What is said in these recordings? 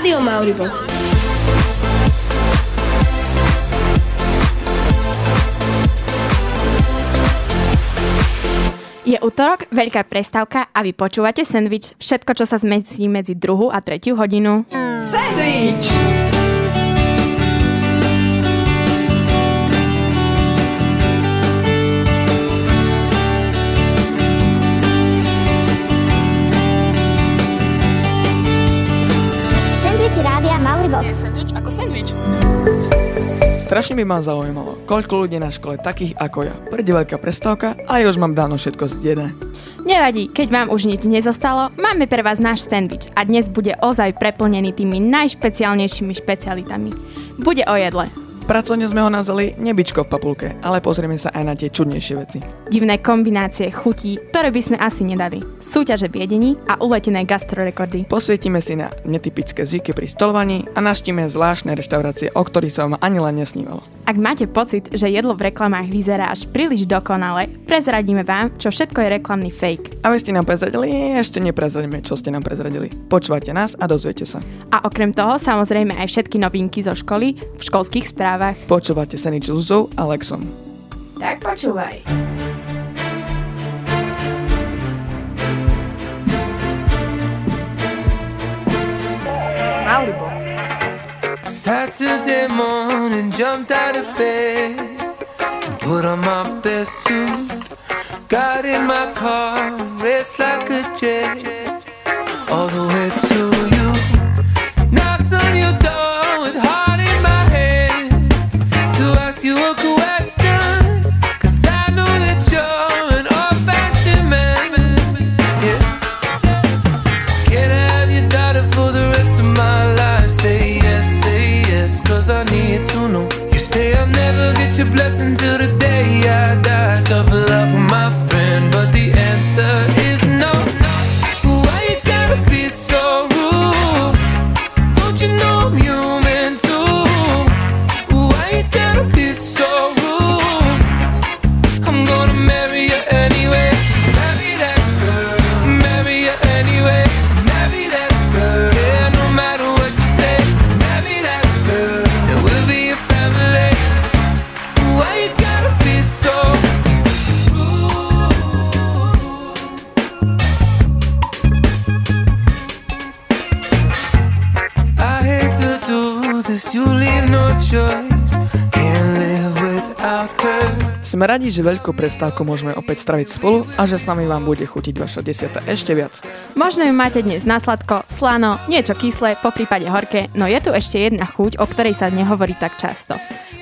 Rádio Mauribox. Je útorok, veľká prestávka a vy počúvate sendvič. Všetko, čo sa zmestí medzi druhú a tretiu hodinu. Sandwich! Sandwich Rádia Mauribox. Sandwich ako sandwich. Strašne by ma zaujímalo, koľko ľudí na škole takých ako ja. Príde veľká prestávka a ja už mám dávno všetko zdené. Nevadí, keď vám už nič nezostalo, máme pre vás náš sendvič a dnes bude ozaj preplnený tými najšpeciálnejšími špecialitami. Bude o jedle. Pracovne sme ho nazvali nebičko v papulke, ale pozrieme sa aj na tie čudnejšie veci. Divné kombinácie chutí, ktoré by sme asi nedali. Súťaže biedení a uletené gastrorekordy. Posvietime si na netypické zvyky pri stolovaní a naštíme zvláštne reštaurácie, o ktorých sa vám ani len nesnívalo. Ak máte pocit, že jedlo v reklamách vyzerá až príliš dokonale, prezradíme vám, čo všetko je reklamný fake. A vy ste nám prezradili, ešte neprezradíme, čo ste nám prezradili. Počúvajte nás a dozviete sa. A okrem toho samozrejme aj všetky novinky zo školy v školských správach. Počúvate sa s Luzou a Lexom. Tak počúvaj. Saturday morning, jumped out of bed and put on my best suit. Got in my car, and raced like a jet all the way to you. until the day I die. Suffer Sme radi, že veľkú prestávku môžeme opäť straviť spolu a že s nami vám bude chutiť vaša desiata ešte viac. Možno ju máte dnes na sladko, slano, niečo kyslé, po prípade horké, no je tu ešte jedna chuť, o ktorej sa nehovorí tak často.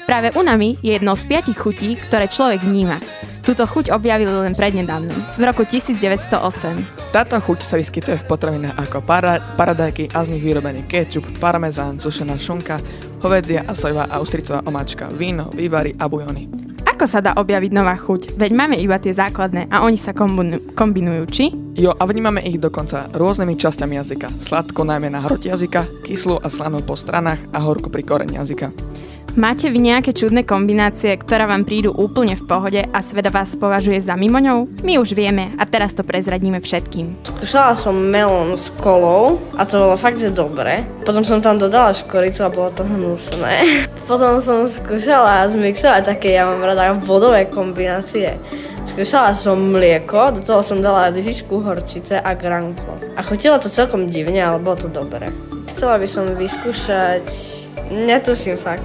Práve unami je jednou z piatich chutí, ktoré človek vníma. Túto chuť objavili len prednedávnom, v roku 1908. Táto chuť sa vyskytuje v potravinách ako para, paradajky a z nich vyrobený kečup, parmezán, sušená šunka, hovedzia a sojová a ústricová omáčka, víno, vývary a bujony. Ako sa dá objaviť nová chuť? Veď máme iba tie základné a oni sa kombinujú, kombinujú či? Jo, a vnímame ich dokonca rôznymi časťami jazyka. Sladko najmä na hrot jazyka, kyslú a slanú po stranách a horku pri koreni jazyka. Máte vy nejaké čudné kombinácie, ktoré vám prídu úplne v pohode a sveda vás považuje za mimoňou? My už vieme a teraz to prezradíme všetkým. Skúšala som melón s kolou a to bolo fakt, že dobre. Potom som tam dodala škoricu a bolo to hnusné. Potom som skúšala zmixovať také, ja mám rada vodové kombinácie. Skúšala som mlieko, do toho som dala lyžičku horčice a granko. A chutilo to celkom divne, ale bolo to dobré. Chcela by som vyskúšať, netuším fakt.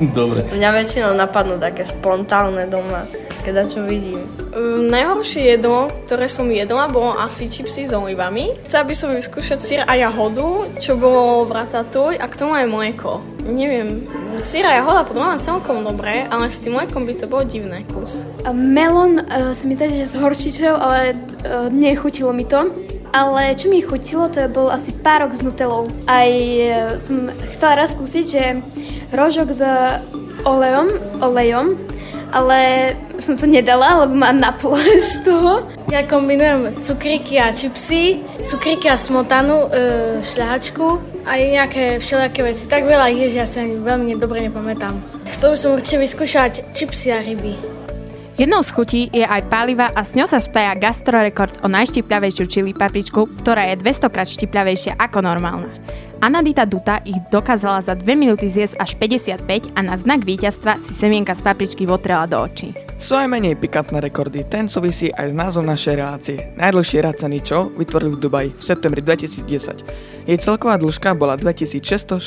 Dobre. Mňa väčšinou napadnú také spontánne doma, keď čo vidím. Um, najhoršie jedlo, ktoré som jedla, bolo asi čipsy s olivami. Chcela by som vyskúšať sír a jahodu, čo bolo v ratatouille a k tomu aj mlieko. Neviem, sír a jahoda podľa mňa celkom dobré, ale s tým mliekom by to bolo divné kus. A Melon uh, sa mi zdá, že s horčičou, ale uh, nechutilo mi to. Ale čo mi chutilo, to bol asi párok s nutelou. Aj uh, som chcela raz skúsiť, že rožok s olejom, olejom, ale som to nedala, lebo ma naplo z toho. Ja kombinujem cukríky a čipsy, cukríky a smotanu, e, šľahačku a nejaké všelijaké veci. Tak veľa ich je, že ja ani veľmi dobre nepamätám. Chcel by som určite vyskúšať čipsy a ryby. Jednou z chutí je aj paliva a s ňou sa spája gastrorekord o najštipľavejšiu čili papričku, ktorá je 200 krát štipľavejšia ako normálna. Anadita Duta ich dokázala za 2 minúty zjesť až 55 a na znak víťazstva si semienka z papričky votrela do očí. Sú aj menej pikantné rekordy, ten súvisí aj s názvom našej relácie. Najdlhšie rad Čo vytvorili v Dubaji v septembri 2010. Jej celková dĺžka bola 2667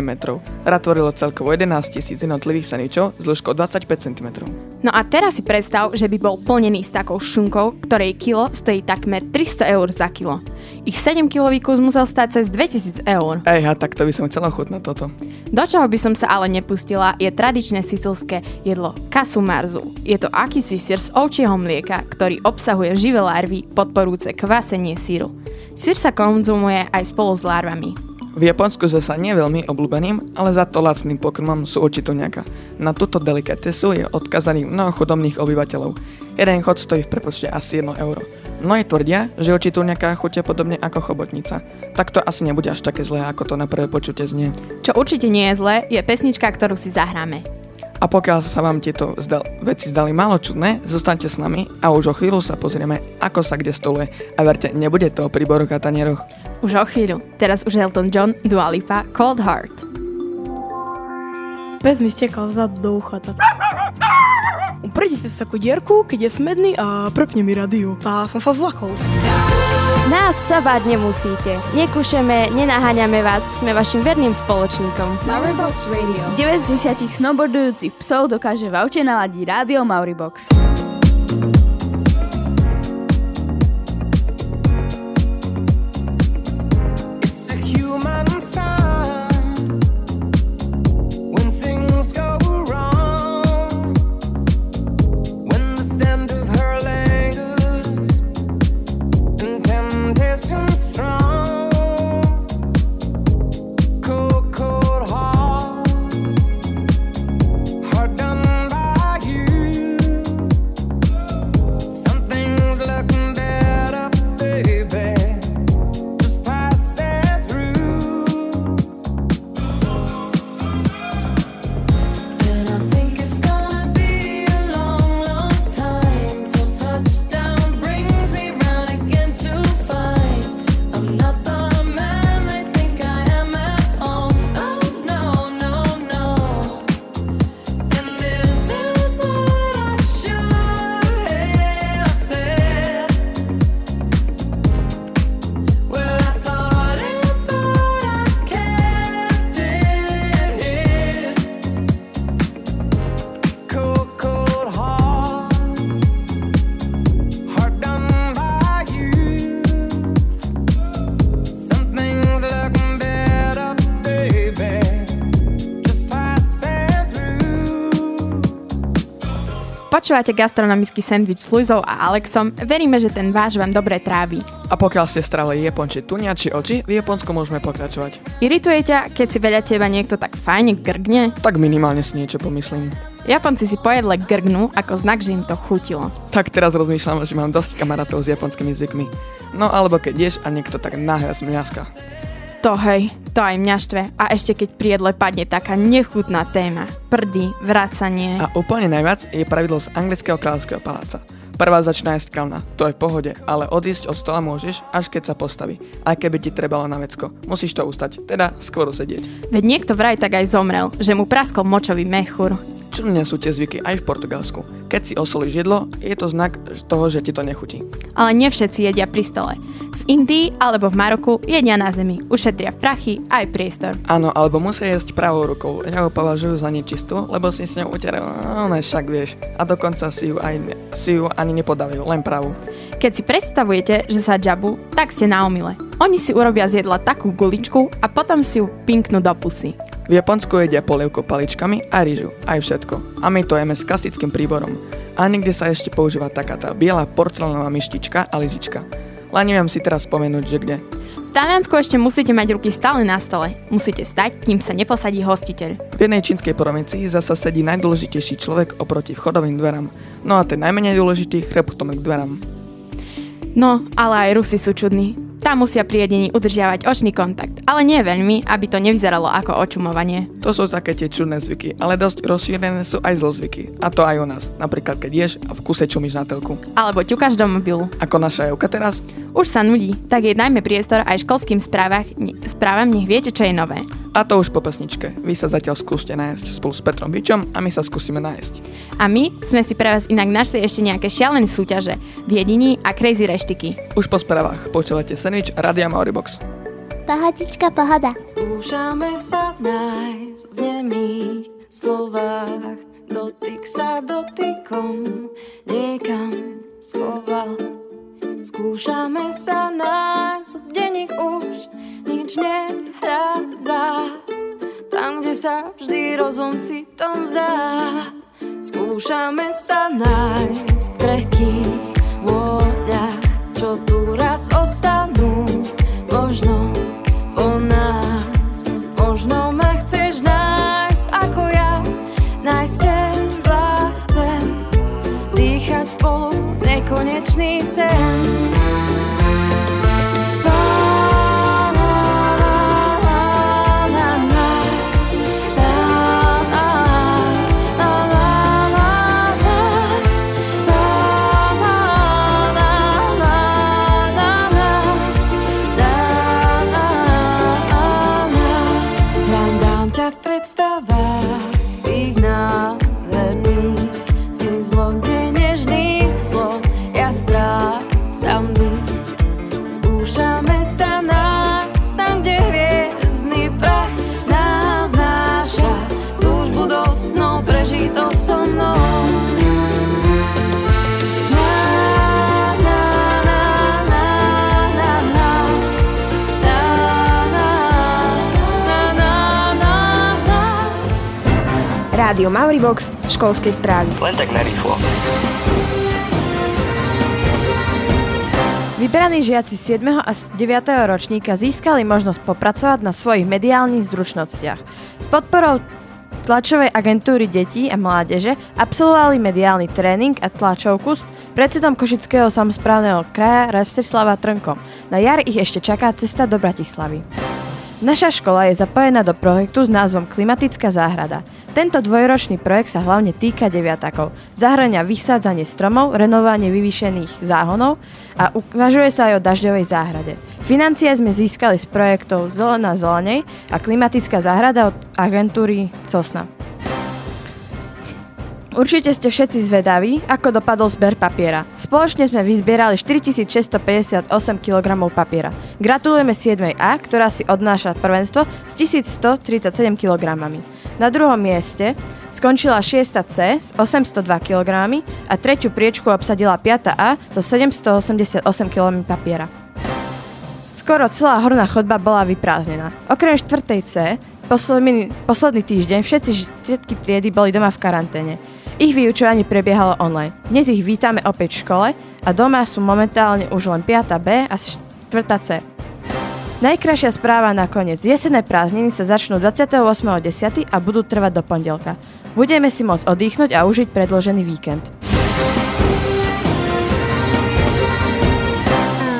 metrov. Rad tvorilo celkovo 11 tisíc jednotlivých saničov s dĺžkou 25 cm. No a teraz si predstav, že by bol plnený s takou šunkou, ktorej kilo stojí takmer 300 eur za kilo. Ich 7-kilový kus musel stať cez 2000 eur. Ej, a tak to by som chcela chutnať toto. Do čoho by som sa ale nepustila, je tradičné sicilské jedlo kasumarzu. Je to akýsi sír z ovčieho mlieka, ktorý obsahuje živé larvy podporúce kvasenie síru. Sír sa konzumuje aj spolu s larvami. V Japonsku zasa nie veľmi obľúbeným, ale za to lacným pokrmom sú nejaká. Na túto delikatesu je odkazaný mnoho chudobných obyvateľov. Jeden chod stojí v prepočte asi 1 euro. Mnohí tvrdia, že oči nejaká chutia podobne ako chobotnica. Tak to asi nebude až také zlé, ako to na prvé počutie znie. Čo určite nie je zlé, je pesnička, ktorú si zahráme. A pokiaľ sa vám tieto zdal, veci zdali málo čudné, zostaňte s nami a už o chvíľu sa pozrieme, ako sa kde stoluje. A verte, nebude to o príboroch a tanieroch. Už o chvíľu. Teraz už Elton John, Dua Lipa, Cold Heart. Pes mi stekal zad do ucha. Tak... Prejde cez takú dierku, keď je smedný a prepne mi radio. A som sa zlakol. Nás sa báť nemusíte. Nekúšeme, nenaháňame vás, sme vašim verným spoločníkom. Mauribox Radio. 9 z 10 snowboardujúcich psov dokáže v aute naladiť rádio Mauribox. Počúvate gastronomický sendvič s Luizou a Alexom. Veríme, že ten váš vám dobre trávi. A pokiaľ ste strali japonči tunia či oči, v Japonsku môžeme pokračovať. Irituje ťa, keď si vedľa teba niekto tak fajne grgne? Tak minimálne si niečo pomyslím. Japonci si pojedle grgnú ako znak, že im to chutilo. Tak teraz rozmýšľam, že mám dosť kamarátov s japonskými zvykmi. No alebo keď ješ a niekto tak nahlas mňaska. To hej, to aj mňa štve. A ešte keď pri jedle padne taká nechutná téma. Prdy, vracanie. A úplne najviac je pravidlo z anglického kráľovského paláca. Prvá začína jesť kalna, to je v pohode, ale odísť od stola môžeš, až keď sa postaví. Aj keby ti trebalo na vecko. Musíš to ustať, teda skôr sedieť. Veď niekto vraj tak aj zomrel, že mu praskol močový mechúr. Čudne sú tie zvyky aj v Portugalsku. Keď si osolíš jedlo, je to znak toho, že ti to nechutí. Ale nie všetci jedia pri stole. Indii alebo v Maroku jedia na zemi, ušetria prachy aj priestor. Áno, alebo musia jesť pravou rukou, ho považujú za nečistú, lebo si s ňou uterajú, no však vieš, a dokonca si ju, aj, si ju ani nepodávajú, len pravú. Keď si predstavujete, že sa džabu, tak ste na omile. Oni si urobia z jedla takú guličku a potom si ju pinknú do pusy. V Japonsku jedia polievku paličkami a rýžu, aj všetko. A my to jeme s klasickým príborom. A niekde sa ešte používa taká tá biela porcelánová myštička a lyžička. Len neviem si teraz spomenúť, že kde. V Taliansku ešte musíte mať ruky stále na stole. Musíte stať, kým sa neposadí hostiteľ. V jednej čínskej provincii zasa sedí najdôležitejší človek oproti vchodovým dverám. No a ten najmenej dôležitý chrbtom k dverám. No, ale aj Rusi sú čudní. Tam musia pri jedení udržiavať očný kontakt Ale nie veľmi, aby to nevyzeralo ako očumovanie. To sú také tie čudné zvyky, ale dosť rozšírené sú aj zlozvyky. A to aj u nás. Napríklad keď ješ a v kuse čumíš na telku. Alebo ťukáš do mobilu. Ako naša Euka teraz? Už sa nudí, tak je najmä priestor aj školským správach, správam, nech viete, čo je nové. A to už po pesničke. Vy sa zatiaľ skúste nájsť spolu s Petrom Bičom a my sa skúsime nájsť. A my sme si pre vás inak našli ešte nejaké šialené súťaže, viedení a crazy reštiky. Už po správach počúvate Sandwich a Radia Mauribox. Pohodička, pohoda. Skúšame sa nájsť v nemých slovách, dotyk sa dotykom niekam schoval. Skúšame sa nájsť, denník už nič nehľadá. Tam, kde sa vždy rozum citom zdá. Skúšame sa nájsť v krehkých vôňach, čo tu raz ostanú. Skúšame sa nájsť tam, kde hviezdny prach nám vnáša Túžbu do snov prežiť to so mnou. Rádio Mauribox, školské správy. Len tak narýchlo. Vybraní žiaci 7. a 9. ročníka získali možnosť popracovať na svojich mediálnych zručnostiach. S podporou tlačovej agentúry detí a mládeže absolvovali mediálny tréning a tlačovku s predsedom Košického samozprávneho kraja Rastislava Trnkom. Na jar ich ešte čaká cesta do Bratislavy. Naša škola je zapojená do projektu s názvom Klimatická záhrada. Tento dvojročný projekt sa hlavne týka deviatakov. Zahrania vysádzanie stromov, renovanie vyvýšených záhonov a uvažuje sa aj o dažďovej záhrade. Financie sme získali z projektov Zelená zelenej a Klimatická záhrada od agentúry Cosna. Určite ste všetci zvedaví, ako dopadol zber papiera. Spoločne sme vyzbierali 4658 kg papiera. Gratulujeme 7. A, ktorá si odnáša prvenstvo s 1137 kg. Na druhom mieste skončila 6. C s 802 kg a tretiu priečku obsadila 5. A so 788 kg papiera. Skoro celá horná chodba bola vyprázdnená. Okrem 4. C, posledný, posledný týždeň všetci, všetky triedy boli doma v karanténe. Ich vyučovanie prebiehalo online. Dnes ich vítame opäť v škole a doma sú momentálne už len 5. B a 4. C. Najkrajšia správa nakoniec. Jesenné prázdniny sa začnú 28.10. a budú trvať do pondelka. Budeme si môcť oddychnúť a užiť predložený víkend.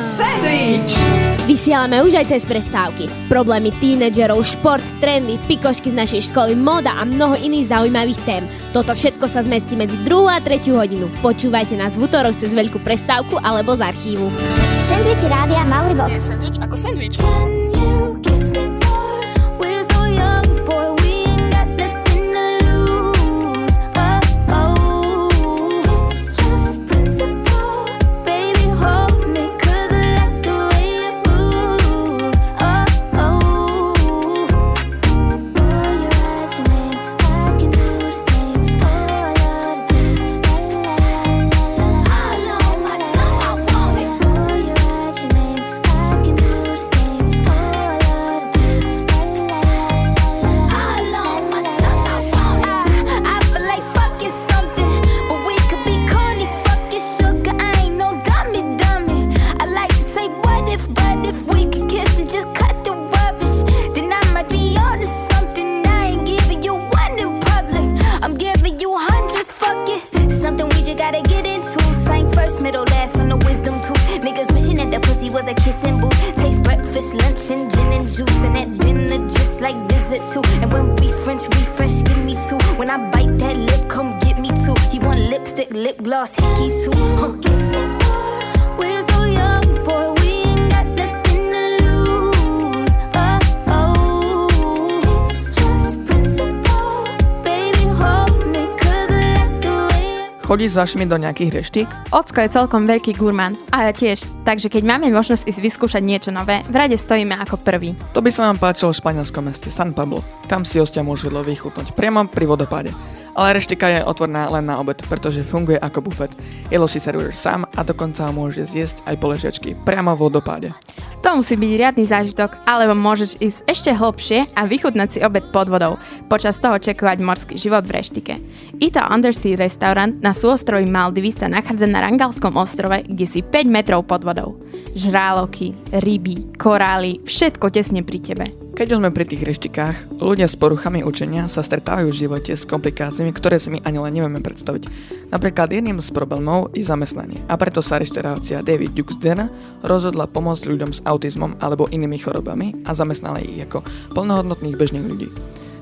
Sandwich! Vysielame už aj cez prestávky. Problémy tínedžerov, šport, trendy, pikošky z našej školy, moda a mnoho iných zaujímavých tém. Toto všetko sa zmestí medzi 2 a 3 hodinu. Počúvajte nás v útorok cez veľkú prestávku alebo z archívu. Sandwich Rádia Mauribox. Je sandwich ako sandwich. Chodíš s vašimi do nejakých reštík? Ocko je celkom veľký gurmán a ja tiež, takže keď máme možnosť ísť vyskúšať niečo nové, v rade stojíme ako prvý. To by sa vám páčilo v španielskom meste San Pablo. Tam si hostia môžu jedlo vychutnúť priamo pri vodopáde. Ale reštika je otvorná len na obed, pretože funguje ako bufet. Jedlo si servuješ sám a dokonca ho môžeš zjesť aj po ležiačky priamo v vodopáde. To musí byť riadny zážitok, alebo môžeš ísť ešte hlbšie a vychutnať si obed pod vodou, počas toho čekovať morský život v reštike. Ito Undersea restaurant na súostrovi Maldivy sa nachádza na Rangalskom ostrove, kde si 5 metrov pod vodou. Žráloky, ryby, korály, všetko tesne pri tebe. Keď už sme pri tých reštikách, ľudia s poruchami učenia sa stretávajú v živote s komplikáciami, ktoré si my ani len nevieme predstaviť. Napríklad jedným z problémov je zamestnanie a preto sa reštaurácia David Dukes Den rozhodla pomôcť ľuďom s autizmom alebo inými chorobami a zamestnala ich ako plnohodnotných bežných ľudí.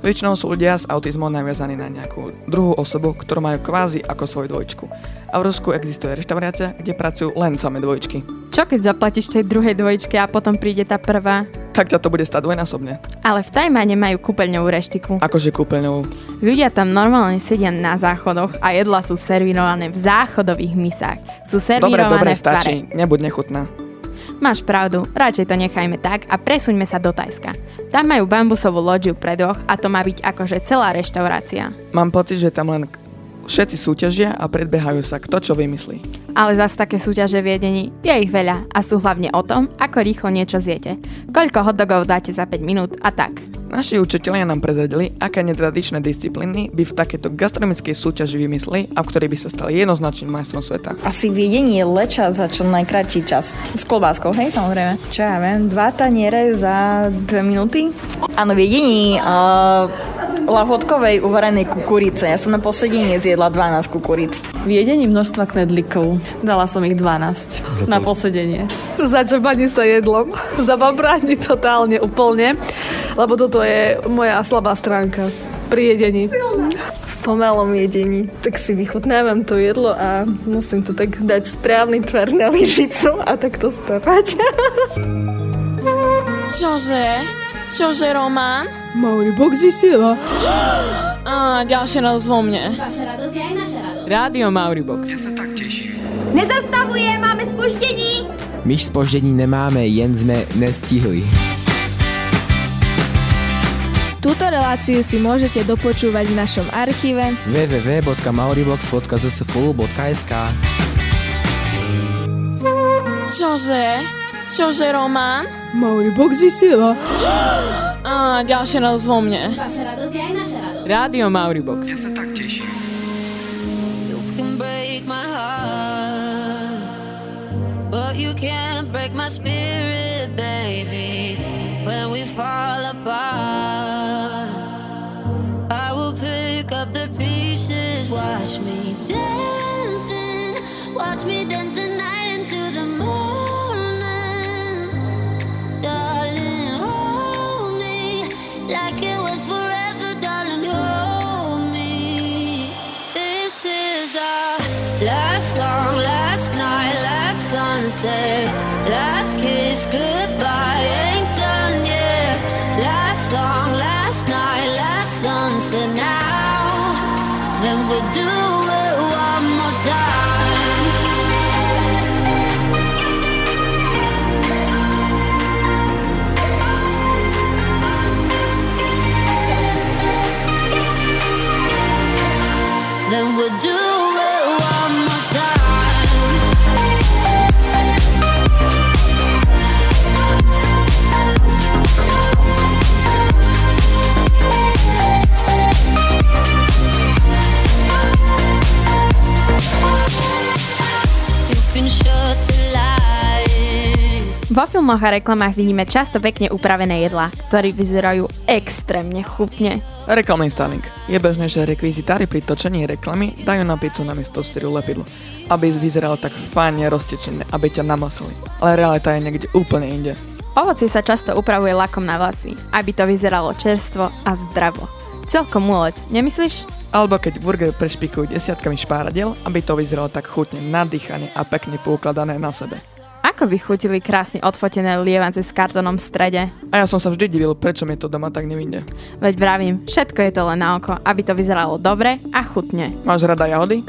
Väčšinou sú ľudia s autizmom naviazaní na nejakú druhú osobu, ktorú majú kvázi ako svoj dvojčku. A v Rusku existuje reštaurácia, kde pracujú len samé dvojčky. Čo keď zaplatíš tej druhej dvojčke a potom príde tá prvá? Tak ťa to bude stať dvojnásobne. Ale v Tajmane majú kúpeľňovú reštiku. Akože kúpeľňovú. Ľudia tam normálne sedia na záchodoch a jedla sú servírované v záchodových misách. Sú Dobre, servírované dobre, v tvare. stačí. Nebuď nechutná. Máš pravdu, radšej to nechajme tak a presuňme sa do Tajska. Tam majú bambusovú loďiu pre dvoch a to má byť akože celá reštaurácia. Mám pocit, že tam len všetci súťažia a predbiehajú sa kto čo vymyslí. Ale zas také súťaže v jedení je ich veľa a sú hlavne o tom, ako rýchlo niečo zjete. Koľko hotdogov dáte za 5 minút a tak. Naši učitelia nám prezradili, aké netradičné disciplíny by v takéto gastronomickej súťaži vymysleli a v ktorej by sa stali jednoznačným majstrom sveta. Asi viedenie leča za čo najkratší čas. S klobáskou, hej, samozrejme. Čo ja viem, dva taniere za dve minúty? Áno, viedení uh, lahodkovej uvarenej kukurice. Ja som na posledenie zjedla 12 kukuric. Viedení množstva knedlikov. Dala som ich 12 na posedenie. Začapanie sa jedlom. Zababráni totálne úplne, lebo toto je moja slabá stránka pri jedení. V pomalom jedení. Tak si vychutnávam to jedlo a musím to tak dať správny tvar na lyžicu a tak to spávať. Čože? Čože, Román? Mauri box vysiela. Á, ďalšia radosť vo mne. Vaša radosť je aj naša radosť. Rádio Mauribox. Nezastavuje, máme spoždění. My spoždění nemáme, jen jsme nestihli. Túto reláciu si môžete dopočúvať v našom archíve www.mauribox.zsfulu.sk Čože? Čože, Román? Mauri box vysiela. Á, ďalšia radosť vo mne. Vaša radosť je aj naša radosť. Rádio Mauribox. You can break my heart, but you can't break my spirit, baby. When we fall apart, I will pick up the pieces. Watch me dancing, watch me dance the night into the morning, darling. Hold me like it was forever, darling. Hold me. This is our last song, last night, last sunset, last kiss, goodbye, ain't song, Vo filmoch a reklamách vidíme často pekne upravené jedlá, ktoré vyzerajú extrémne chutne. Reklamný styling. Je bežné, že rekvizitári pri točení reklamy dajú na pizzu namiesto syru lepidlo, aby vyzeralo tak fajne roztečené, aby ťa namasali. Ale realita je niekde úplne inde. Ovocie sa často upravuje lakom na vlasy, aby to vyzeralo čerstvo a zdravo. Celkom úlet, nemyslíš? Alebo keď burger prešpikujú desiatkami špáradiel, aby to vyzeralo tak chutne nadýchane a pekne poukladané na sebe. Ako by chutili krásne odfotené lievance s kartónom v strede? A ja som sa vždy divil, prečo mi to doma tak nevyjde. Veď vravím, všetko je to len na oko, aby to vyzeralo dobre a chutne. Máš rada jahody?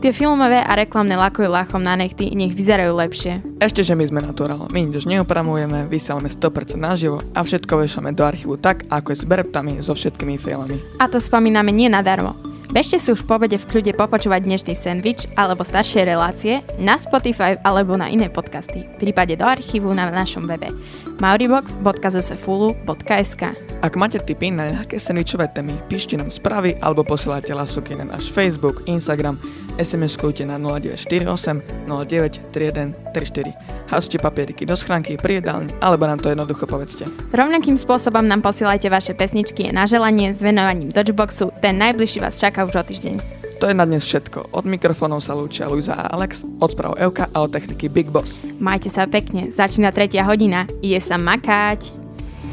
Tie filmové a reklamné lakujú lachom na nechty, nech vyzerajú lepšie. Ešte, že my sme natural. My nič neopravujeme, vysielame 100% naživo a všetko vešame do archívu tak, ako je s bereptami so všetkými failami. A to spomíname nie nadarmo. Bežte si už po v kľude popočúvať dnešný sendvič alebo staršie relácie na Spotify alebo na iné podcasty, prípade do archívu na našom webe mauribox.zsfulu.sk Ak máte tipy na nejaké sandvičové témy, píšte nám správy alebo posielajte lasuky na náš Facebook, Instagram, SMS-kujte na 0948 09 31 34. Haste papieriky do schránky, pri jedálni, alebo nám to jednoducho povedzte. Rovnakým spôsobom nám posielajte vaše pesničky na želanie s venovaním Dodgeboxu, ten najbližší vás čaká už o týždeň. To je na dnes všetko. Od mikrofónov sa lúčia Luisa a Alex, od správ Euka a od techniky Big Boss. Majte sa pekne, začína tretia hodina, ide sa makať.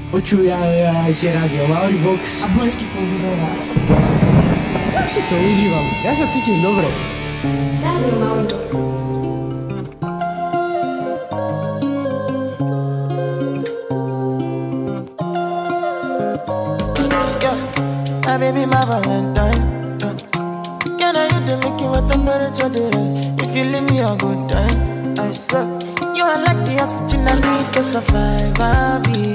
Počúvajte rádio Mauribox. A blesky pôjdu do vás. Jak si to užívam? Ja sa cítim dobre. Mauribox. My baby, my Valentine. Can I the? If you leave me a good time, I swear. You are like the oxygen I need to survive. I'll be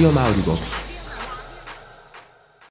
Rádio Mauribox.